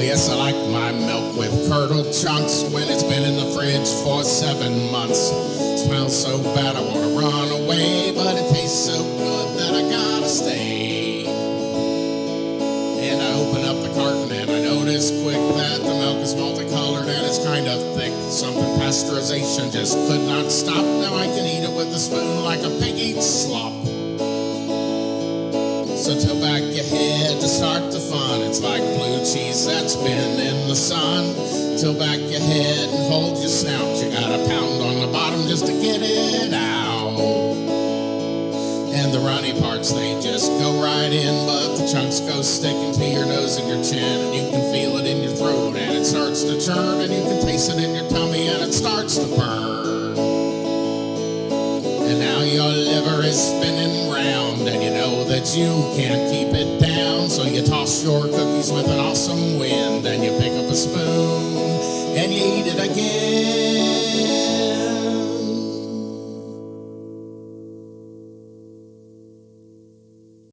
Yes, I like my milk with curdled chunks when it's been in the fridge for seven months. Smells so bad I want to run away, but it tastes so good that I gotta stay. And I open up the carton and I notice quick that the milk is multicolored and it's kind of thick. Something pasteurization just could not stop. Now I can eat it with a spoon like a pig eats slop. So tilt back your head cheese that's been in the sun. Tilt back your head and hold your snout. You got a pound on the bottom just to get it out. And the runny parts, they just go right in, but the chunks go sticking to your nose and your chin, and you can feel it in your throat, and it starts to churn, and you can taste it in your tummy, and it starts to burn. And now your liver is spinning round, and you know that you can't keep it down. So you toss your cookies with an awesome wind, and you pick up a spoon, and you eat it again.